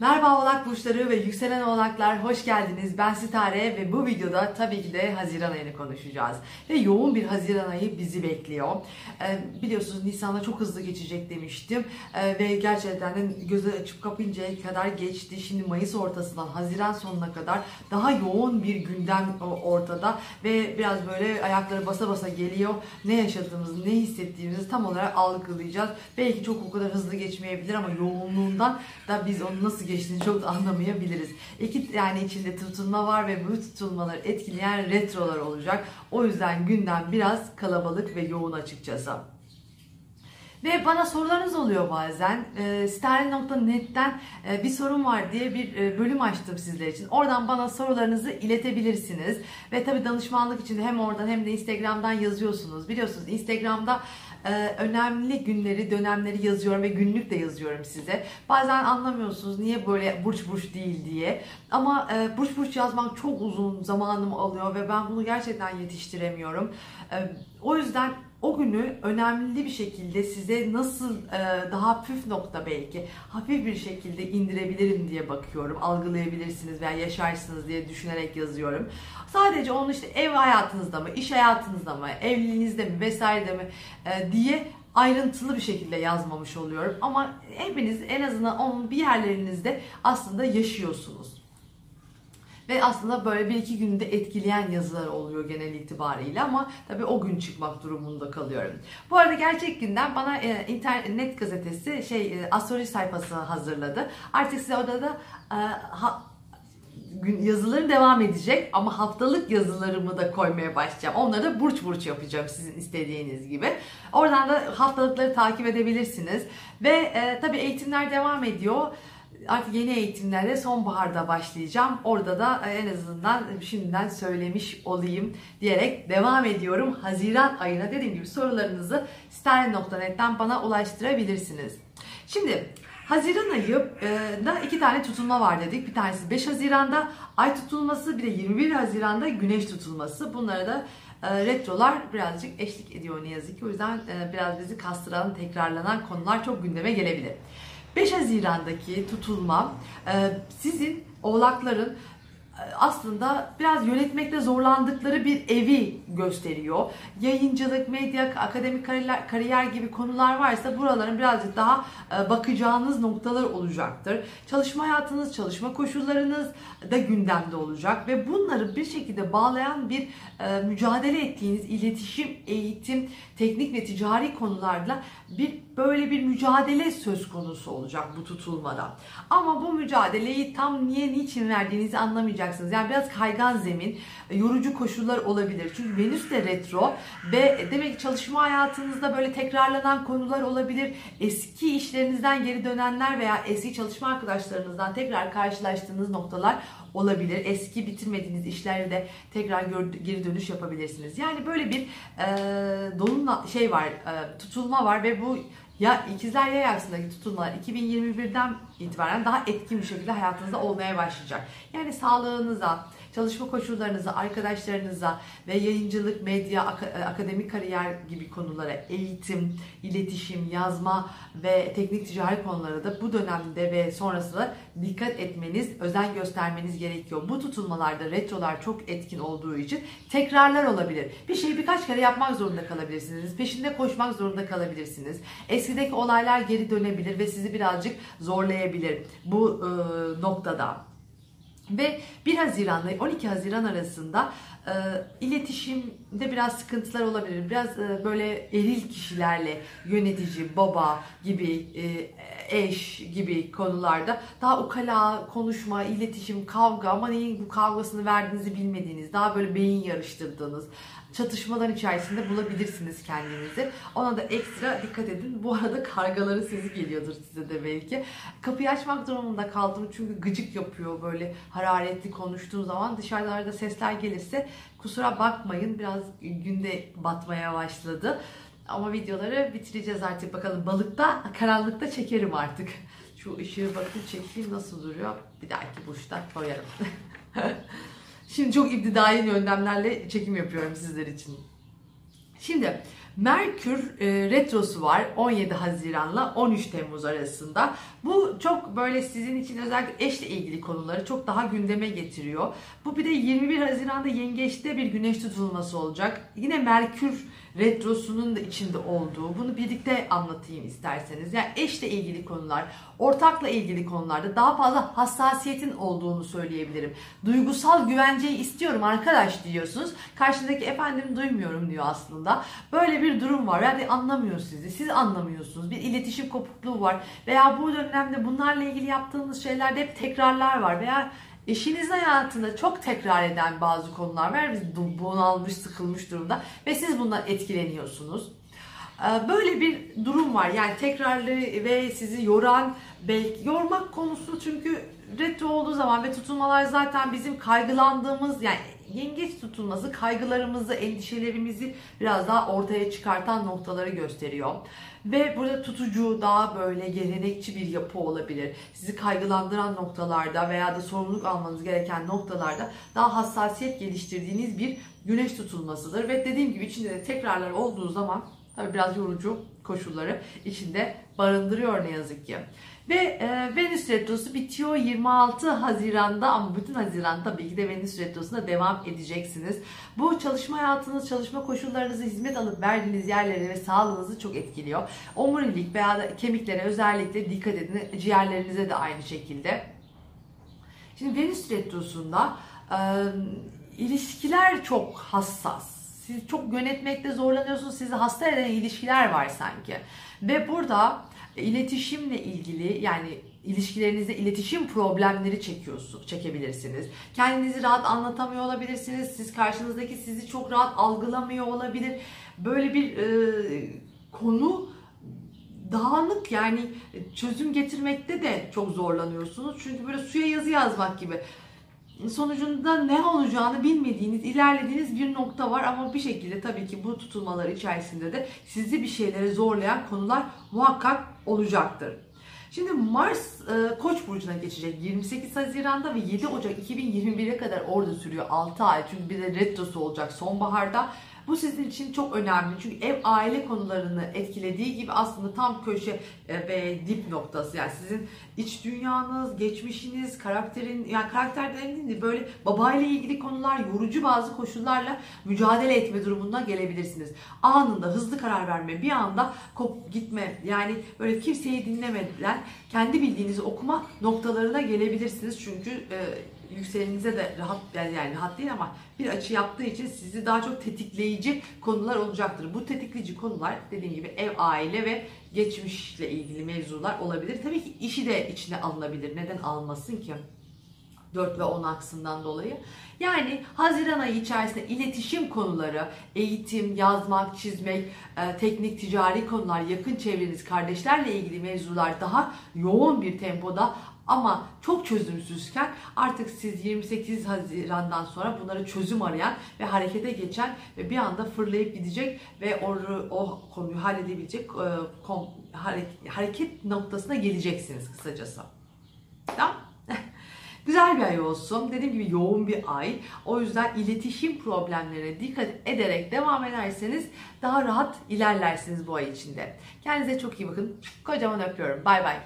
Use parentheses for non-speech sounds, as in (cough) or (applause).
Merhaba oğlak burçları ve yükselen oğlaklar hoş geldiniz. Ben Sitare ve bu videoda tabii ki de Haziran ayını konuşacağız. Ve yoğun bir Haziran ayı bizi bekliyor. Ee, biliyorsunuz Nisan'da çok hızlı geçecek demiştim. Ee, ve gerçekten de gözü açıp kapıncaya kadar geçti. Şimdi Mayıs ortasından Haziran sonuna kadar daha yoğun bir gündem ortada. Ve biraz böyle ayakları basa basa geliyor. Ne yaşadığımızı, ne hissettiğimizi tam olarak algılayacağız. Belki çok o kadar hızlı geçmeyebilir ama yoğunluğundan da biz onu nasıl geçtiğini çok da anlamayabiliriz. İki yani içinde tutulma var ve bu tutulmaları etkileyen retrolar olacak. O yüzden gündem biraz kalabalık ve yoğun açıkçası. Ve bana sorularınız oluyor bazen. E, Sterling.net'ten e, bir sorun var diye bir e, bölüm açtım sizler için. Oradan bana sorularınızı iletebilirsiniz. Ve tabii danışmanlık için hem oradan hem de Instagram'dan yazıyorsunuz. Biliyorsunuz Instagram'da önemli günleri, dönemleri yazıyorum ve günlük de yazıyorum size. Bazen anlamıyorsunuz niye böyle burç burç değil diye. Ama e, burç burç yazmak çok uzun zamanımı alıyor ve ben bunu gerçekten yetiştiremiyorum. E, o yüzden o günü önemli bir şekilde size nasıl e, daha püf nokta belki hafif bir şekilde indirebilirim diye bakıyorum. Algılayabilirsiniz veya yaşarsınız diye düşünerek yazıyorum. Sadece onu işte ev hayatınızda mı, iş hayatınızda mı, evliliğinizde mi vesaire mi e, diye ayrıntılı bir şekilde yazmamış oluyorum. Ama hepiniz en azından onun bir yerlerinizde aslında yaşıyorsunuz. Ve aslında böyle bir iki günde etkileyen yazılar oluyor genel itibariyle ama tabii o gün çıkmak durumunda kalıyorum. Bu arada gerçek günden bana e, internet gazetesi şey e, astroloji sayfası hazırladı. Artık size orada da e, yazıları devam edecek ama haftalık yazılarımı da koymaya başlayacağım. Onları da burç burç yapacağım sizin istediğiniz gibi. Oradan da haftalıkları takip edebilirsiniz. Ve e, tabii eğitimler devam ediyor artık yeni eğitimlere sonbaharda başlayacağım. Orada da e, en azından şimdiden söylemiş olayım diyerek devam ediyorum. Haziran ayına dediğim gibi sorularınızı sterlin.net'ten bana ulaştırabilirsiniz. Şimdi Haziran ayı e, iki tane tutulma var dedik. Bir tanesi 5 Haziran'da ay tutulması bir de 21 Haziran'da güneş tutulması. Bunlara da e, retrolar birazcık eşlik ediyor ne yazık ki. O yüzden biraz bizi kastıran, tekrarlanan konular çok gündeme gelebilir. 5 Haziran'daki tutulma e, sizin oğlakların e, aslında biraz yönetmekte zorlandıkları bir evi gösteriyor. Yayıncılık, medya, akademik kariyer, kariyer gibi konular varsa buraların birazcık daha e, bakacağınız noktalar olacaktır. Çalışma hayatınız, çalışma koşullarınız da gündemde olacak ve bunları bir şekilde bağlayan bir mücadele ettiğiniz iletişim, eğitim, teknik ve ticari konularla bir böyle bir mücadele söz konusu olacak bu tutulmada. Ama bu mücadeleyi tam niye niçin verdiğinizi anlamayacaksınız. Yani biraz kaygan zemin, yorucu koşullar olabilir. Çünkü Venüs de retro ve demek ki çalışma hayatınızda böyle tekrarlanan konular olabilir. Eski işlerinizden geri dönenler veya eski çalışma arkadaşlarınızdan tekrar karşılaştığınız noktalar olabilir. Eski bitirmediğiniz işlerde de tekrar geri dönüş yapabilirsiniz. Yani böyle bir e, dolunla şey var, e, tutulma var ve bu ya ikizler yay aksındaki tutulmalar 2021'den itibaren daha etkin bir şekilde hayatınızda olmaya başlayacak. Yani sağlığınıza, çalışma koşullarınıza, arkadaşlarınıza ve yayıncılık, medya, e, akademik kariyer gibi konulara, eğitim, iletişim, yazma ve teknik ticari konulara da bu dönemde ve sonrasında dikkat etmeniz, özen göstermeniz gerekiyor. Bu tutulmalarda retrolar çok etkin olduğu için tekrarlar olabilir. Bir şeyi birkaç kere yapmak zorunda kalabilirsiniz. Peşinde koşmak zorunda kalabilirsiniz. Eskideki olaylar geri dönebilir ve sizi birazcık zorlayabilir bu e, noktada. Ve 1 Haziran ile 12 Haziran arasında e, iletişimde biraz sıkıntılar olabilir. Biraz e, böyle eril kişilerle yönetici, baba gibi, e, eş gibi konularda daha ukala konuşma, iletişim, kavga ama neyin bu kavgasını verdiğinizi bilmediğiniz, daha böyle beyin yarıştırdığınız, çatışmalar içerisinde bulabilirsiniz kendinizi. Ona da ekstra dikkat edin. Bu arada kargaların sesi geliyordur size de belki. Kapıyı açmak durumunda kaldım çünkü gıcık yapıyor böyle hararetli konuştuğum zaman. Dışarılarda sesler gelirse kusura bakmayın biraz günde batmaya başladı. Ama videoları bitireceğiz artık bakalım. Balıkta, karanlıkta çekerim artık. Şu ışığı bakın çekeyim nasıl duruyor. Bir dahaki burçta koyarım. (laughs) Şimdi çok iptidai yöntemlerle çekim yapıyorum sizler için. Şimdi Merkür e, retrosu var 17 Haziran'la 13 Temmuz arasında. Bu çok böyle sizin için özellikle eşle ilgili konuları çok daha gündeme getiriyor. Bu bir de 21 Haziran'da Yengeç'te bir güneş tutulması olacak. Yine Merkür retrosunun da içinde olduğu bunu birlikte anlatayım isterseniz. Yani eşle ilgili konular, ortakla ilgili konularda daha fazla hassasiyetin olduğunu söyleyebilirim. Duygusal güvenceyi istiyorum arkadaş diyorsunuz. Karşındaki efendim duymuyorum diyor aslında. Böyle bir durum var. Yani anlamıyor sizi. Siz anlamıyorsunuz. Bir iletişim kopukluğu var. Veya bu dönemde bunlarla ilgili yaptığınız şeylerde hep tekrarlar var. Veya Eşinizin hayatında çok tekrar eden bazı konular var. Biz bunalmış, sıkılmış durumda ve siz bundan etkileniyorsunuz. Ee, böyle bir durum var. Yani tekrarlı ve sizi yoran, belki yormak konusu çünkü retro olduğu zaman ve tutulmalar zaten bizim kaygılandığımız yani yengeç tutulması kaygılarımızı, endişelerimizi biraz daha ortaya çıkartan noktaları gösteriyor. Ve burada tutucu, daha böyle gelenekçi bir yapı olabilir. Sizi kaygılandıran noktalarda veya da sorumluluk almanız gereken noktalarda daha hassasiyet geliştirdiğiniz bir güneş tutulmasıdır. Ve dediğim gibi içinde de tekrarlar olduğu zaman tabii biraz yorucu koşulları içinde barındırıyor ne yazık ki. Ve e, Venüs Retrosu bitiyor 26 Haziran'da ama bütün Haziran tabii ki de Venüs Retrosu'na devam edeceksiniz. Bu çalışma hayatınız, çalışma koşullarınızı, hizmet alıp verdiğiniz yerleri ve sağlığınızı çok etkiliyor. Omurilik veya da kemiklere özellikle dikkat edin. Ciğerlerinize de aynı şekilde. Şimdi Venüs Retrosu'nda e, ilişkiler çok hassas. Siz çok yönetmekte zorlanıyorsunuz. Sizi hasta eden ilişkiler var sanki. Ve burada iletişimle ilgili yani ilişkilerinizde iletişim problemleri çekiyorsunuz, çekebilirsiniz. Kendinizi rahat anlatamıyor olabilirsiniz. Siz karşınızdaki sizi çok rahat algılamıyor olabilir. Böyle bir e, konu dağınık yani çözüm getirmekte de çok zorlanıyorsunuz. Çünkü böyle suya yazı yazmak gibi sonucunda ne olacağını bilmediğiniz, ilerlediğiniz bir nokta var ama bir şekilde tabii ki bu tutulmalar içerisinde de sizi bir şeylere zorlayan konular muhakkak olacaktır. Şimdi Mars e, Koç burcuna geçecek 28 Haziran'da ve 7 Ocak 2021'e kadar orada sürüyor 6 ay. Çünkü bir de retrosu olacak sonbaharda bu sizin için çok önemli. Çünkü ev aile konularını etkilediği gibi aslında tam köşe e, ve dip noktası. Yani sizin iç dünyanız, geçmişiniz, karakterin yani karakterlerin değil böyle babayla ilgili konular, yorucu bazı koşullarla mücadele etme durumunda gelebilirsiniz. Anında hızlı karar verme, bir anda kop gitme yani böyle kimseyi dinlemeden kendi bildiğinizi okuma noktalarına gelebilirsiniz. Çünkü e, yükselenize de rahat yani rahat değil ama bir açı yaptığı için sizi daha çok tetikleyici konular olacaktır. Bu tetikleyici konular dediğim gibi ev, aile ve geçmişle ilgili mevzular olabilir. Tabii ki işi de içine alınabilir. Neden almasın ki? 4 ve 10 aksından dolayı. Yani Haziran ayı içerisinde iletişim konuları, eğitim, yazmak, çizmek, e, teknik, ticari konular, yakın çevreniz, kardeşlerle ilgili mevzular daha yoğun bir tempoda ama çok çözümsüzken artık siz 28 Haziran'dan sonra bunları çözüm arayan ve harekete geçen ve bir anda fırlayıp gidecek ve o, o konuyu halledebilecek e, hareket noktasına geleceksiniz kısacası. Tamam Güzel bir ay olsun. Dediğim gibi yoğun bir ay. O yüzden iletişim problemlerine dikkat ederek devam ederseniz daha rahat ilerlersiniz bu ay içinde. Kendinize çok iyi bakın. Kocaman öpüyorum. Bay bay.